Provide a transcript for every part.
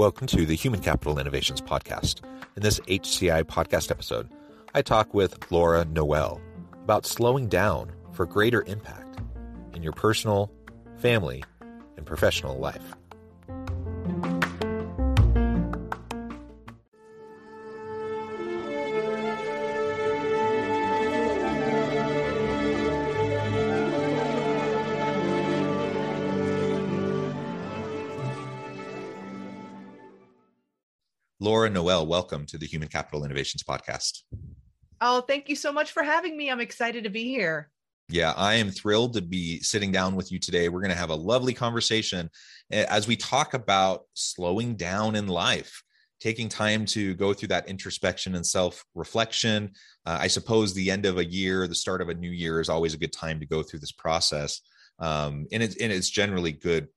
Welcome to the Human Capital Innovations Podcast. In this HCI podcast episode, I talk with Laura Noel about slowing down for greater impact in your personal, family, and professional life. Laura Noel, welcome to the Human Capital Innovations Podcast. Oh, thank you so much for having me. I'm excited to be here. Yeah, I am thrilled to be sitting down with you today. We're going to have a lovely conversation eh, as we talk about slowing down in life, taking time to go through that introspection and self reflection. Uh, I suppose the end of a year, the start of a new year is always a good time to go through this process. Um, and, it's, and it's generally good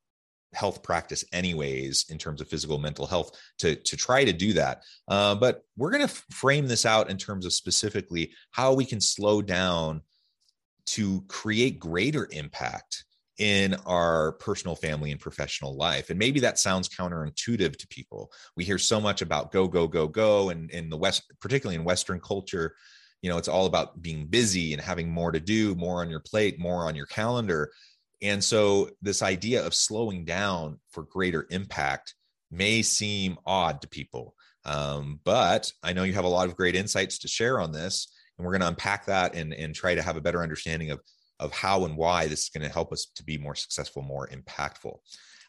health practice anyways in terms of physical mental health to to try to do that. Uh, but we're going to frame this out in terms of specifically how we can slow down to create greater impact in our personal family and professional life. And maybe that sounds counterintuitive to people. We hear so much about go go go go and in the west particularly in western culture you know it's all about being busy and having more to do more on your plate more on your calendar and so, this idea of slowing down for greater impact may seem odd to people. Um, but I know you have a lot of great insights to share on this, and we're going to unpack that and, and try to have a better understanding of, of how and why this is going to help us to be more successful, more impactful.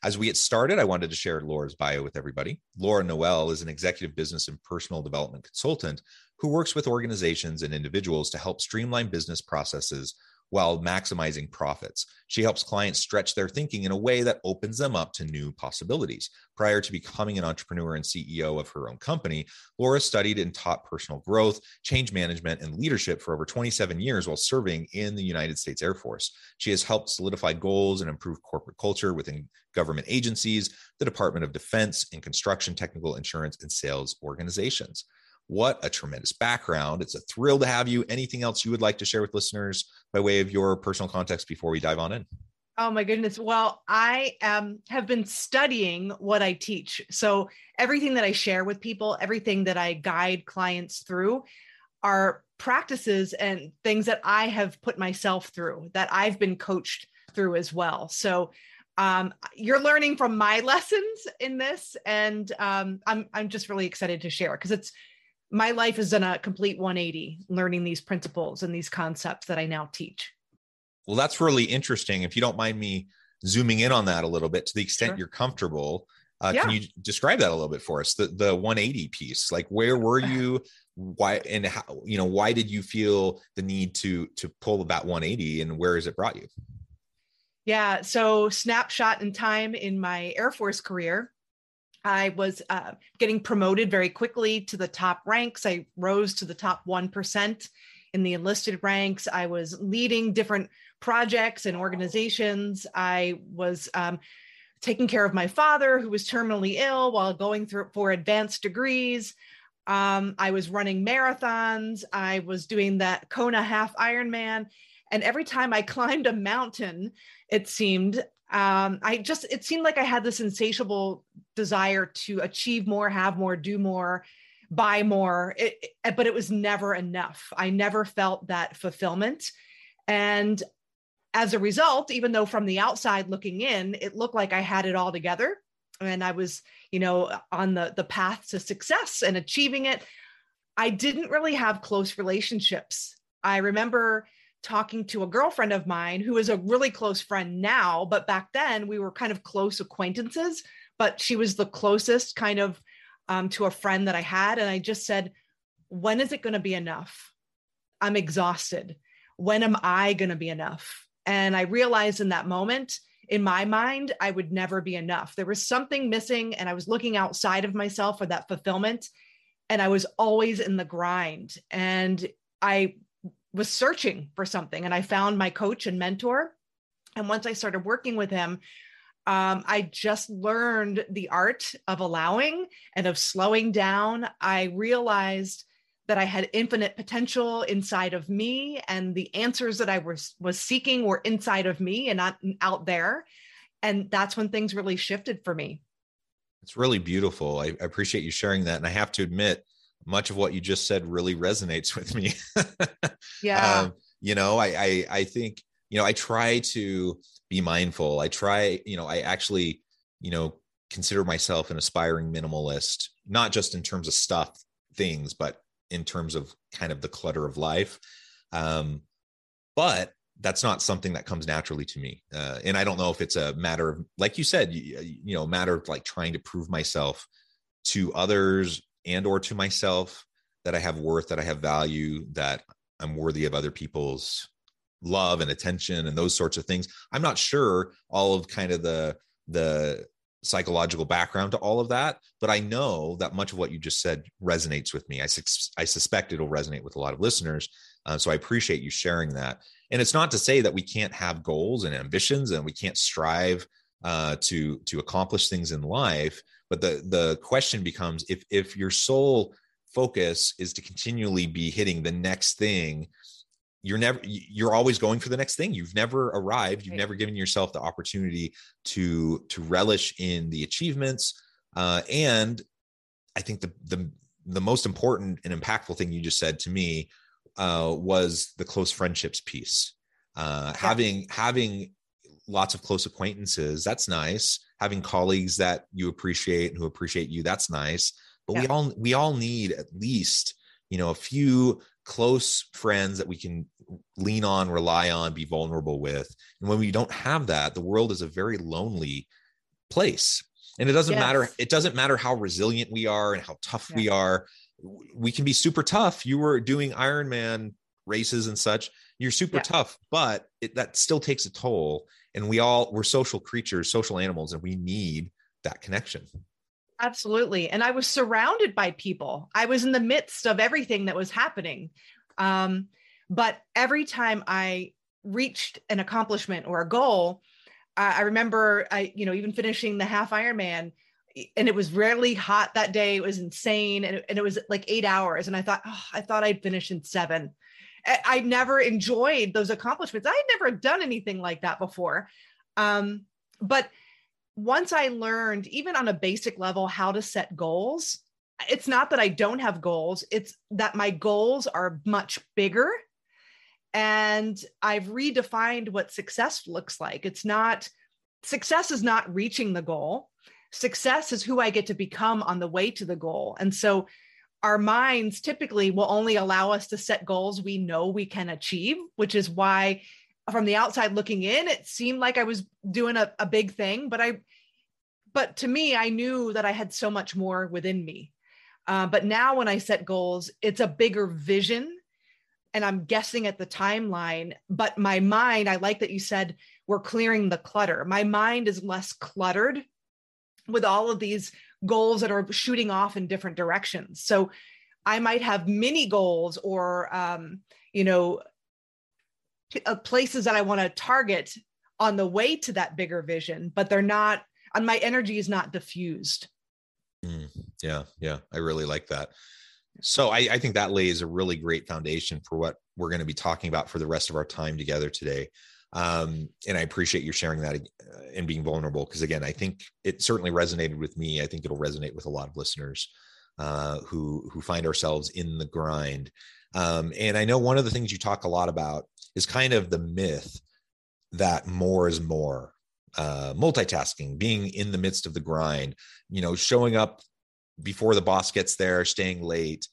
As we get started, I wanted to share Laura's bio with everybody. Laura Noel is an executive business and personal development consultant who works with organizations and individuals to help streamline business processes while maximizing profits. She helps clients stretch their thinking in a way that opens them up to new possibilities. Prior to becoming an entrepreneur and CEO of her own company, Laura studied and taught personal growth, change management, and leadership for over 27 years while serving in the United States Air Force. She has helped solidify goals and improve corporate culture within government agencies, the Department of Defense, and construction, technical, insurance, and sales organizations. What a tremendous background. It's a thrill to have you. Anything else you would like to share with listeners by way of your personal context before we dive on in? Oh my goodness. Well, I um, have been studying what I teach. So everything that I share with people, everything that I guide clients through are practices and things that I have put myself through, that I've been coached through as well. So um, you're learning from my lessons in this, and um, I'm I'm just really excited to share because it's my life has done a complete 180 learning these principles and these concepts that I now teach. Well, that's really interesting. If you don't mind me zooming in on that a little bit to the extent sure. you're comfortable, uh, yeah. can you describe that a little bit for us? The the 180 piece, like where were you? Why and how? You know, why did you feel the need to to pull that 180, and where has it brought you? Yeah, so snapshot in time in my Air Force career, I was uh, getting promoted very quickly to the top ranks. I rose to the top 1% in the enlisted ranks. I was leading different projects and organizations. I was um, taking care of my father, who was terminally ill, while going through for advanced degrees. Um, I was running marathons. I was doing that Kona half Ironman. And every time I climbed a mountain, it seemed um, I just, it seemed like I had this insatiable desire to achieve more, have more, do more, buy more, it, it, but it was never enough. I never felt that fulfillment. And as a result, even though from the outside looking in, it looked like I had it all together and I was, you know, on the, the path to success and achieving it, I didn't really have close relationships. I remember talking to a girlfriend of mine who is a really close friend now, but back then we were kind of close acquaintances, but she was the closest kind of um, to a friend that I had. And I just said, when is it going to be enough? I'm exhausted. When am I going to be enough? And I realized in that moment, in my mind, I would never be enough. There was something missing, and I was looking outside of myself for that fulfillment. And I was always in the grind. And I was searching for something, and I found my coach and mentor. And once I started working with him, um, I just learned the art of allowing and of slowing down. I realized that I had infinite potential inside of me, and the answers that I was was seeking were inside of me and not out there. And that's when things really shifted for me. It's really beautiful. I, I appreciate you sharing that, and I have to admit, much of what you just said really resonates with me. yeah. Um, you know, I, I I think you know I try to be mindful. I try, you know, I actually, you know, consider myself an aspiring minimalist, not just in terms of stuff, things, but in terms of kind of the clutter of life. Um, but that's not something that comes naturally to me. Uh, and I don't know if it's a matter of, like you said, you, you know, matter of like trying to prove myself to others and or to myself that I have worth, that I have value, that I'm worthy of other people's love and attention and those sorts of things. I'm not sure all of kind of the the psychological background to all of that, but I know that much of what you just said resonates with me. I, su- I suspect it'll resonate with a lot of listeners. Uh, so I appreciate you sharing that. And it's not to say that we can't have goals and ambitions and we can't strive uh, to to accomplish things in life. But the the question becomes if if your sole focus is to continually be hitting the next thing you're never you're always going for the next thing you've never arrived you've right. never given yourself the opportunity to to relish in the achievements uh, and i think the the the most important and impactful thing you just said to me uh, was the close friendships piece uh, yeah. having having lots of close acquaintances that's nice having colleagues that you appreciate and who appreciate you that's nice but yeah. we all we all need at least you know a few close friends that we can lean on, rely on, be vulnerable with. And when we don't have that, the world is a very lonely place. And it doesn't yes. matter it doesn't matter how resilient we are and how tough yeah. we are. We can be super tough. You were doing Ironman races and such. You're super yeah. tough, but it, that still takes a toll. And we all we're social creatures, social animals, and we need that connection. Absolutely. And I was surrounded by people. I was in the midst of everything that was happening. Um, but every time I reached an accomplishment or a goal, I, I remember I, you know, even finishing the half Ironman, and it was rarely hot that day. It was insane, and it, and it was like eight hours. And I thought, oh, I thought I'd finish in seven. I, never enjoyed those accomplishments. I had never done anything like that before. Um, but once I learned, even on a basic level, how to set goals, it's not that I don't have goals, it's that my goals are much bigger. And I've redefined what success looks like. It's not, success is not reaching the goal. Success is who I get to become on the way to the goal. And so our minds typically will only allow us to set goals we know we can achieve, which is why from the outside looking in, it seemed like I was doing a, a big thing, but I, but to me, I knew that I had so much more within me. Uh, but now when I set goals, it's a bigger vision and I'm guessing at the timeline. But my mind, I like that you said we're clearing the clutter. My mind is less cluttered with all of these goals that are shooting off in different directions. So I might have mini goals or, um, you know, uh, places that I want to target on the way to that bigger vision, but they're not, and my energy is not diffused. Mm, yeah, yeah, I really like that. So I, I think that lays a really great foundation for what we're going to be talking about for the rest of our time together today. Um, and I appreciate you sharing that uh, and being vulnerable because again, I think it certainly resonated with me. I think it'll resonate with a lot of listeners uh, who who find ourselves in the grind. Um, and I know one of the things you talk a lot about is kind of the myth that more is more uh, multitasking being in the midst of the grind you know showing up before the boss gets there staying late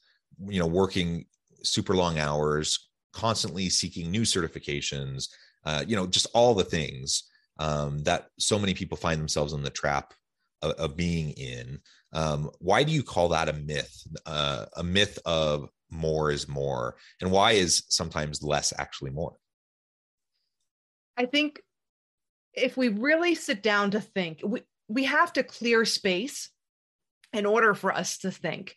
you know working super long hours constantly seeking new certifications uh, you know just all the things um, that so many people find themselves in the trap of, of being in um, why do you call that a myth uh, a myth of more is more and why is sometimes less actually more I think if we really sit down to think, we, we have to clear space in order for us to think.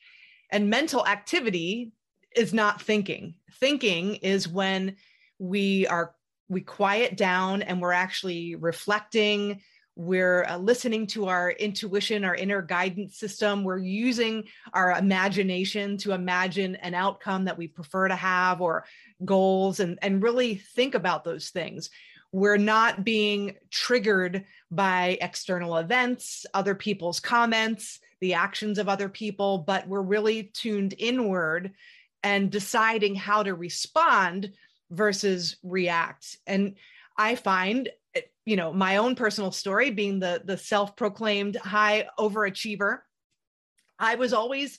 And mental activity is not thinking. Thinking is when we are we quiet down and we're actually reflecting. We're uh, listening to our intuition our inner guidance system. We're using our imagination to imagine an outcome that we prefer to have or goals and and really think about those things. We're not being triggered by external events other people's comments the actions of other people but we're really tuned inward and deciding how to respond versus react. And i find you know my own personal story being the the self-proclaimed high overachiever i was always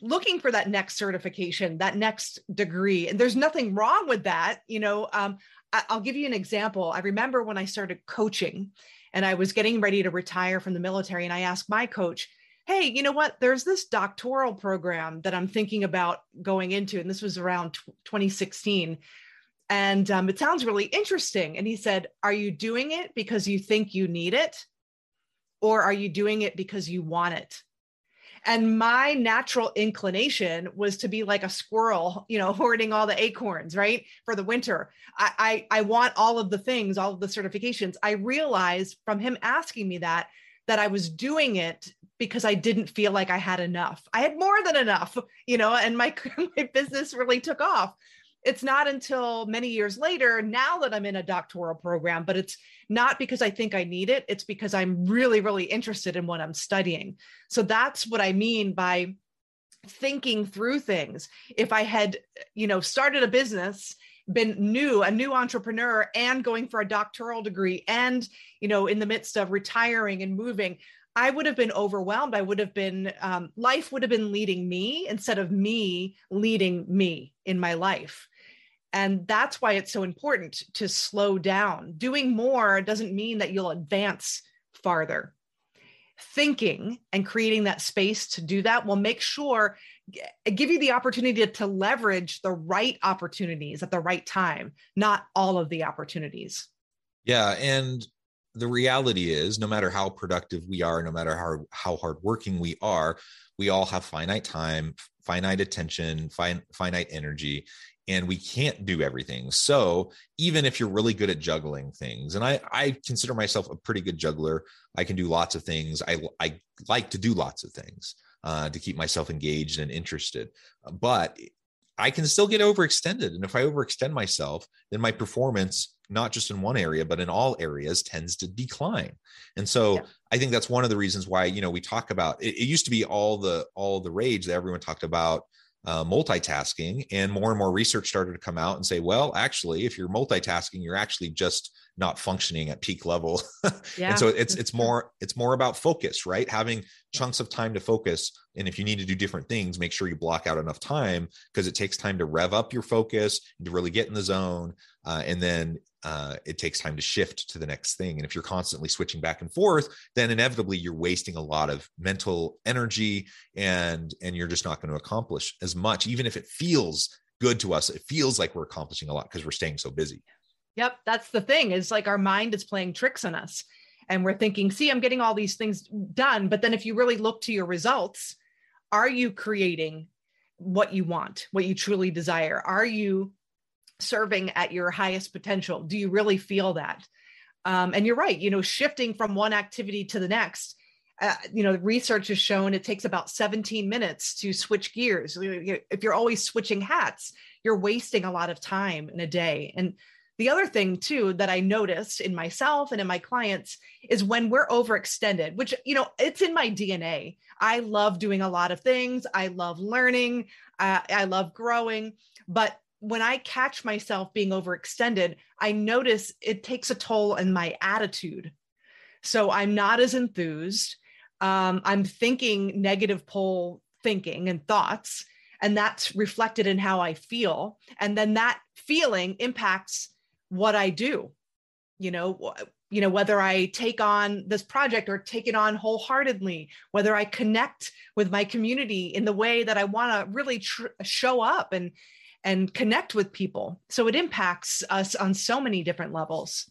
looking for that next certification that next degree. And there's nothing wrong with that you know um, I, i'll give you an example. I remember when i started coaching and i was getting ready to retire from the military and i asked my coach hey you know what there's this doctoral program that i'm thinking about going into and this was around t- 2016 and um, it sounds really interesting. And he said, Are you doing it because you think you need it? Or are you doing it because you want it? And my natural inclination was to be like a squirrel, you know, hoarding all the acorns, right? For the winter. I, I, I want all of the things, all of the certifications. I realized from him asking me that, that I was doing it because I didn't feel like I had enough. I had more than enough, you know, and my, my business really took off it's not until many years later now that I'm in a doctoral program, but it's not because I think I need it. It's because I'm really, really interested in what I'm studying. So that's what I mean by thinking through things. If I had, you know, started a business, been new, a new entrepreneur, and going for a doctoral degree, and, you know, in the midst of retiring and moving, I would have been overwhelmed. I would have been, um, life would have been leading me instead of me leading me in my life. And that's why it's so important to slow down. Doing more doesn't mean that you'll advance farther. Thinking and creating that space to do that will make sure, give you the opportunity to leverage the right opportunities at the right time, not all of the opportunities. Yeah. And the reality is no matter how productive we are no matter how how hardworking we are we all have finite time finite attention fin- finite energy and we can't do everything. So even if you're really good at juggling things, and I, I consider myself a pretty good juggler, I can do lots of things. I, I like to do lots of things uh, to keep myself engaged and interested. But I can still get overextended. And if I overextend myself, then my performance, not just in one area, but in all areas, tends to decline. And so yeah. I think that's one of the reasons why, you know, we talk about it, it used to be all the all the rage that everyone talked about uh, multitasking and more and more research started to come out and say well actually if you're multitasking you're actually just not functioning at peak level yeah, and so it's it's more it's more about focus right having chunks of time to focus and if you need to do different things make sure you block out enough time because it takes time to rev up your focus to really get in the zone uh, and then uh, it takes time to shift to the next thing. And if you're constantly switching back and forth, then inevitably you're wasting a lot of mental energy and and you're just not going to accomplish as much, even if it feels good to us. It feels like we're accomplishing a lot because we're staying so busy. Yep, that's the thing. Is like our mind is playing tricks on us. And we're thinking, see, I'm getting all these things done. But then if you really look to your results, are you creating what you want, what you truly desire? Are you serving at your highest potential? Do you really feel that? Um, and you're right, you know, shifting from one activity to the next. Uh, you know, research has shown it takes about 17 minutes to switch gears. If you're always switching hats, you're wasting a lot of time in a day. And the other thing too that I noticed in myself and in my clients is when we're overextended, which you know it's in my DNA. I love doing a lot of things. I love learning. Uh, I love growing, but when I catch myself being overextended, I notice it takes a toll on my attitude. So I'm not as enthused. Um, I'm thinking negative pole thinking and thoughts, and that's reflected in how I feel. And then that feeling impacts what I do. You know, you know whether I take on this project or take it on wholeheartedly, whether I connect with my community in the way that I want to really tr- show up and and connect with people. So it impacts us on so many different levels.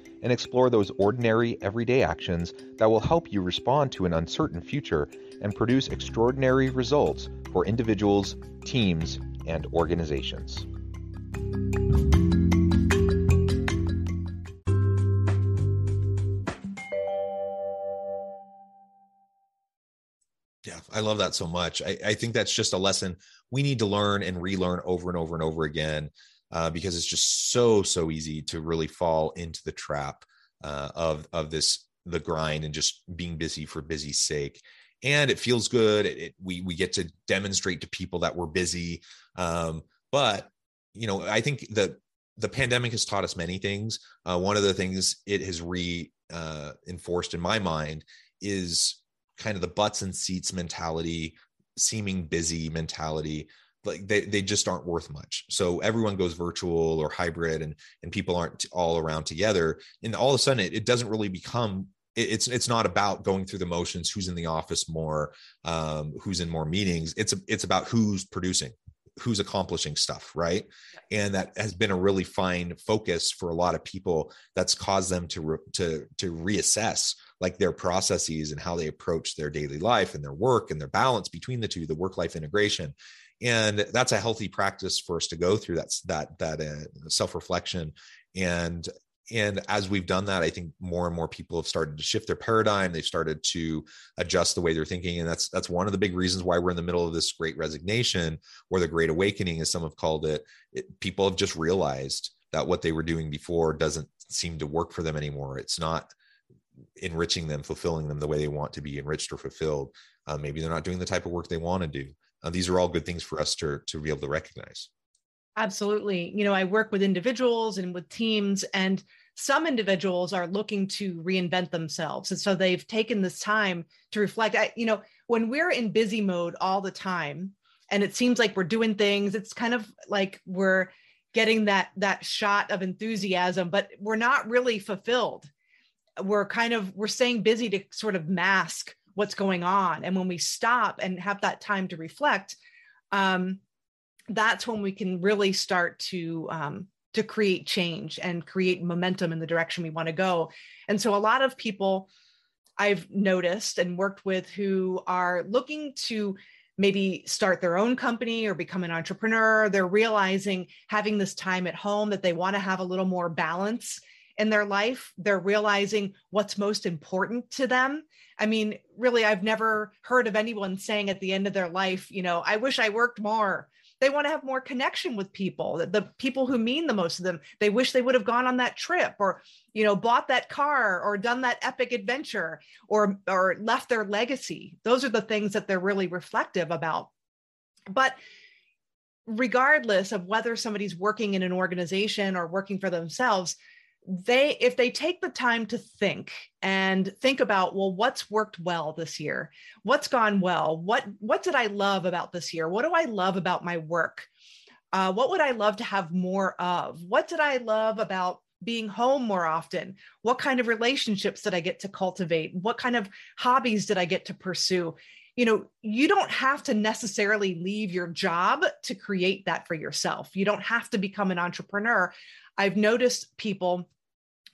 and explore those ordinary, everyday actions that will help you respond to an uncertain future and produce extraordinary results for individuals, teams, and organizations. Yeah, I love that so much. I, I, think that's just a lesson we need to learn and relearn over and over and over again uh, because it's just so so easy to really fall into the trap uh, of of this the grind and just being busy for busy's sake. And it feels good. It, it, we we get to demonstrate to people that we're busy. Um, but you know i think the the pandemic has taught us many things. Uh, one of the things it has re uh, enforced in my mind is kind of the butts and seats mentality seeming busy mentality like they, they just aren't worth much. So everyone goes virtual or hybrid and and people aren't all around together. And all of a sudden it, it doesn't really become it's it's not about going through the motions who's in the office more um, who's in more meetings. It's it's about who's producing who's accomplishing stuff right? And that has been a really fine focus for a lot of people that's caused them to re, to to reassess like their processes and how they approach their daily life and their work and their balance between the two the work life integration and that's a healthy practice for us to go through that's that that uh, self-reflection. And and as we've done that i think more and more people have started to shift their paradigm. They've started to adjust the way they're thinking. And that's that's one of the big reasons why we're in the middle of this great resignation or the great awakening as some have called it, it people have just realized that what they were doing before doesn't seem to work for them anymore. It's not enriching them fulfilling them the way they want to be enriched or fulfilled. Uh, maybe they're not doing the type of work they want to do uh, these are all good things for us to to be able to recognize. Absolutely. You know i work with individuals and with teams and some individuals are looking to reinvent themselves. And so they've taken this time to reflect. I, you know when we're in busy mode all the time and it seems like we're doing things it's kind of like we're getting that that shot of enthusiasm but we're not really fulfilled. We're kind of we're staying busy to sort of mask what's going on. And when we stop and have that time to reflect um, that's when we can really start to um, to create change and create momentum in the direction we want to go. And so a lot of people i've noticed and worked with who are looking to maybe start their own company or become an entrepreneur they're realizing having this time at home that they want to have a little more balance in their life they're realizing what's most important to them I mean, really, I've never heard of anyone saying at the end of their life, you know, I wish I worked more. They want to have more connection with people, the, people who mean the most to them. They wish they would have gone on that trip or, you know, bought that car or done that epic adventure or or left their legacy. Those are the things that they're really reflective about. But regardless of whether somebody's working in an organization or working for themselves, they if they take the time to think and think about well what's worked well this year? What's gone well? What what did i love about this year? What do i love about my work? Uh, what would i love to have more of? What did i love about being home more often? What kind of relationships did i get to cultivate? What kind of hobbies did i get to pursue? You know you don't have to necessarily leave your job to create that for yourself. You don't have to become an entrepreneur I've noticed people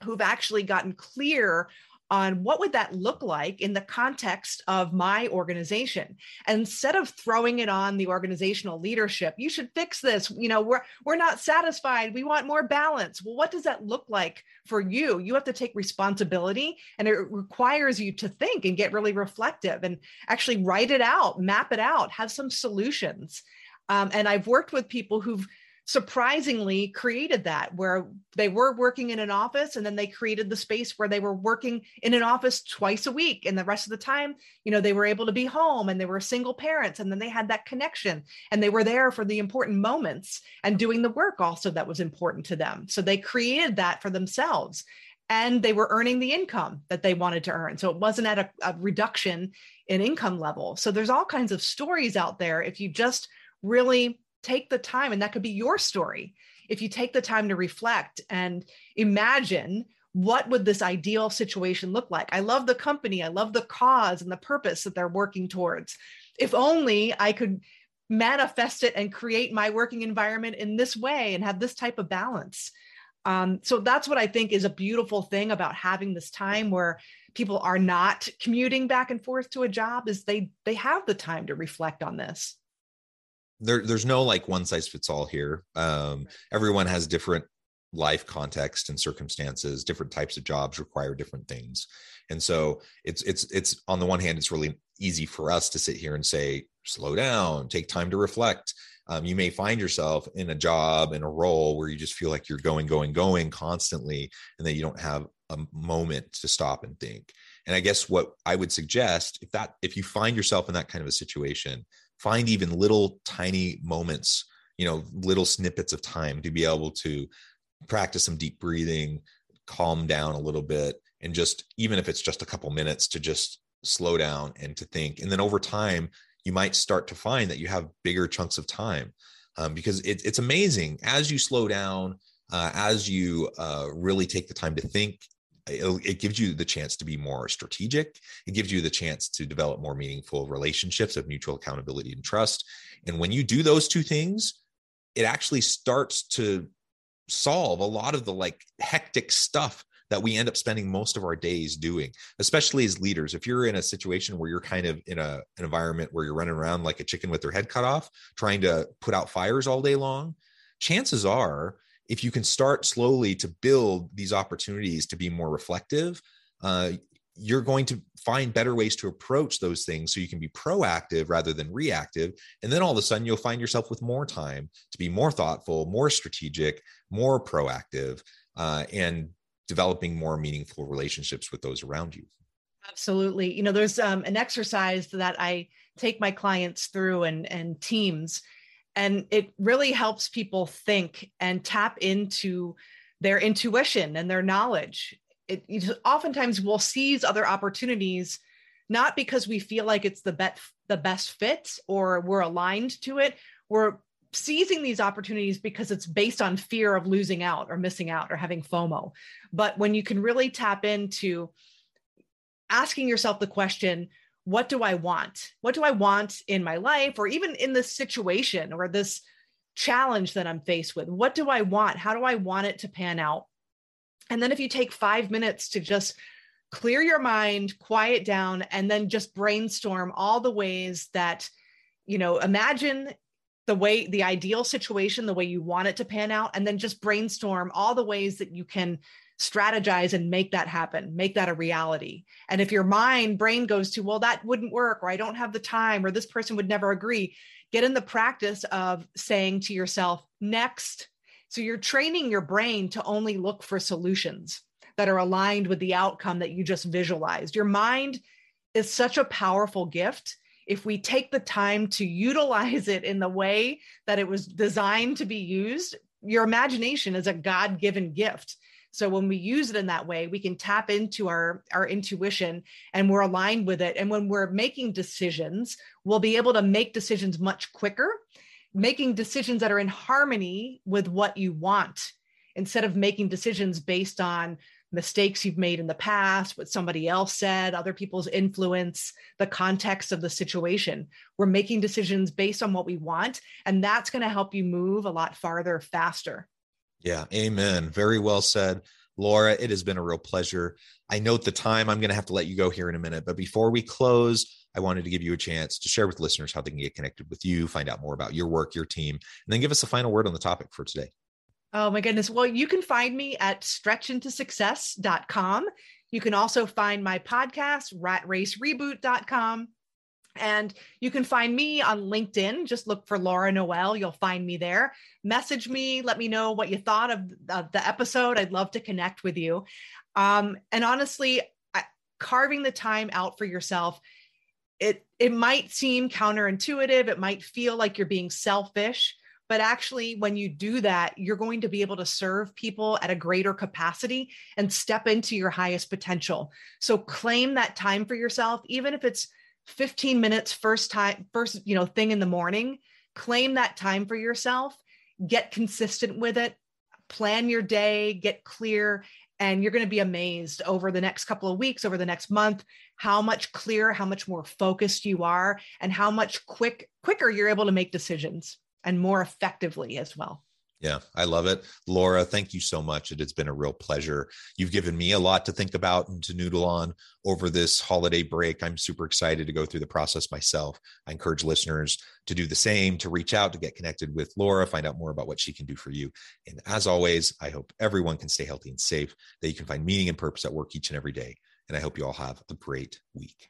who've actually gotten clear on what would that look like in the context of my organization. And instead of throwing it on the organizational leadership you should fix this. You know we're we're not satisfied. We want more balance. Well what does that look like for you? You have to take responsibility and it requires you to think and get really reflective and actually write it out map it out have some solutions. Um, and i've worked with people who've surprisingly created that where they were working in an office and then they created the space where they were working in an office twice a week. And the rest of the time you know they were able to be home and they were single parents and then they had that connection and they were there for the important moments and doing the work also that was important to them. So they created that for themselves and they were earning the income that they wanted to earn. So it wasn't at a, a reduction in income level. So there's all kinds of stories out there if you just really take the time, and that could be your story. If you take the time to reflect and imagine what would this ideal situation look like? I love the company, I love the cause and the purpose that they're working towards. If only I could manifest it and create my working environment in this way and have this type of balance. Um, so that's what I think is a beautiful thing about having this time where people are not commuting back and forth to a job is they they have the time to reflect on this there there's no like one size fits all here. Um, everyone has different life context and circumstances different types of jobs require different things. And so it's it's it's on the one hand it's really easy for us to sit here and say slow down take time to reflect. Um, you may find yourself in a job in a role where you just feel like you're going going going constantly and that you don't have a moment to stop and think. And i guess what i would suggest if that if you find yourself in that kind of a situation find even little tiny moments you know little snippets of time to be able to practice some deep breathing calm down a little bit and just even if it's just a couple minutes to just slow down and to think. And then over time you might start to find that you have bigger chunks of time um, because it, it's amazing. As you slow down uh, as you uh, really take the time to think it gives you the chance to be more strategic. It gives you the chance to develop more meaningful relationships of mutual accountability and trust. And when you do those two things, it actually starts to solve a lot of the like hectic stuff that we end up spending most of our days doing, especially as leaders. If you're in a situation where you're kind of in a, an environment where you're running around like a chicken with their head cut off, trying to put out fires all day long, chances are if you can start slowly to build these opportunities to be more reflective, uh, you're going to find better ways to approach those things so you can be proactive rather than reactive. And then all of a sudden, you'll find yourself with more time to be more thoughtful, more strategic, more proactive, uh, and developing more meaningful relationships with those around you. Absolutely. You know, there's um, an exercise that I take my clients through and, and teams and it really helps people think and tap into their intuition and their knowledge it, it oftentimes we'll seize other opportunities not because we feel like it's the bet the best fit or we're aligned to it we're seizing these opportunities because it's based on fear of losing out or missing out or having FOMO. But when you can really tap into asking yourself the question, what do I want? What do I want in my life or even in this situation or this challenge that I'm faced with? What do I want? How do I want it to pan out? And then if you take five minutes to just clear your mind, quiet down, and then just brainstorm all the ways that, you know, imagine the way the ideal situation, the way you want it to pan out, and then just brainstorm all the ways that you can strategize and make that happen, make that a reality. And if your mind, brain goes to, well, that wouldn't work, or I don't have the time, or this person would never agree, get in the practice of saying to yourself, next. So you're training your brain to only look for solutions that are aligned with the outcome that you just visualized. Your mind is such a powerful gift. If we take the time to utilize it in the way that it was designed to be used, your imagination is a God given gift so when we use it in that way, we can tap into our, our intuition and we're aligned with it. And when we're making decisions, we'll be able to make decisions much quicker, making decisions that are in harmony with what you want instead of making decisions based on mistakes you've made in the past, what somebody else said, other people's influence, the context of the situation. We're making decisions based on what we want, and that's going to help you move a lot farther faster. Yeah, amen. Very well said. Laura, it has been a real pleasure. I note the time. I'm going to have to let you go here in a minute. But before we close, I wanted to give you a chance to share with listeners how they can get connected with you, find out more about your work, your team, and then give us a final word on the topic for today. Oh my goodness. Well, you can find me at stretchintosuccess.com. You can also find my podcast, ratracereboot.com. And you can find me on LinkedIn. Just look for Laura Noel. You'll find me there. Message me. Let me know what you thought of, of the episode. I'd love to connect with you. Um, and honestly, I, carving the time out for yourself, it it might seem counterintuitive. It might feel like you're being selfish, but actually, when you do that, you're going to be able to serve people at a greater capacity and step into your highest potential. So claim that time for yourself, even if it's 15 minutes first time first you know thing in the morning claim that time for yourself get consistent with it plan your day get clear and you're going to be amazed over the next couple of weeks over the next month how much clearer how much more focused you are and how much quick quicker you're able to make decisions and more effectively as well yeah, I love it. Laura, thank you so much. It has been a real pleasure. You've given me a lot to think about and to noodle on over this holiday break. I'm super excited to go through the process myself. I encourage listeners to do the same, to reach out, to get connected with Laura, find out more about what she can do for you. And as always, I hope everyone can stay healthy and safe, that you can find meaning and purpose at work each and every day. And I hope you all have a great week.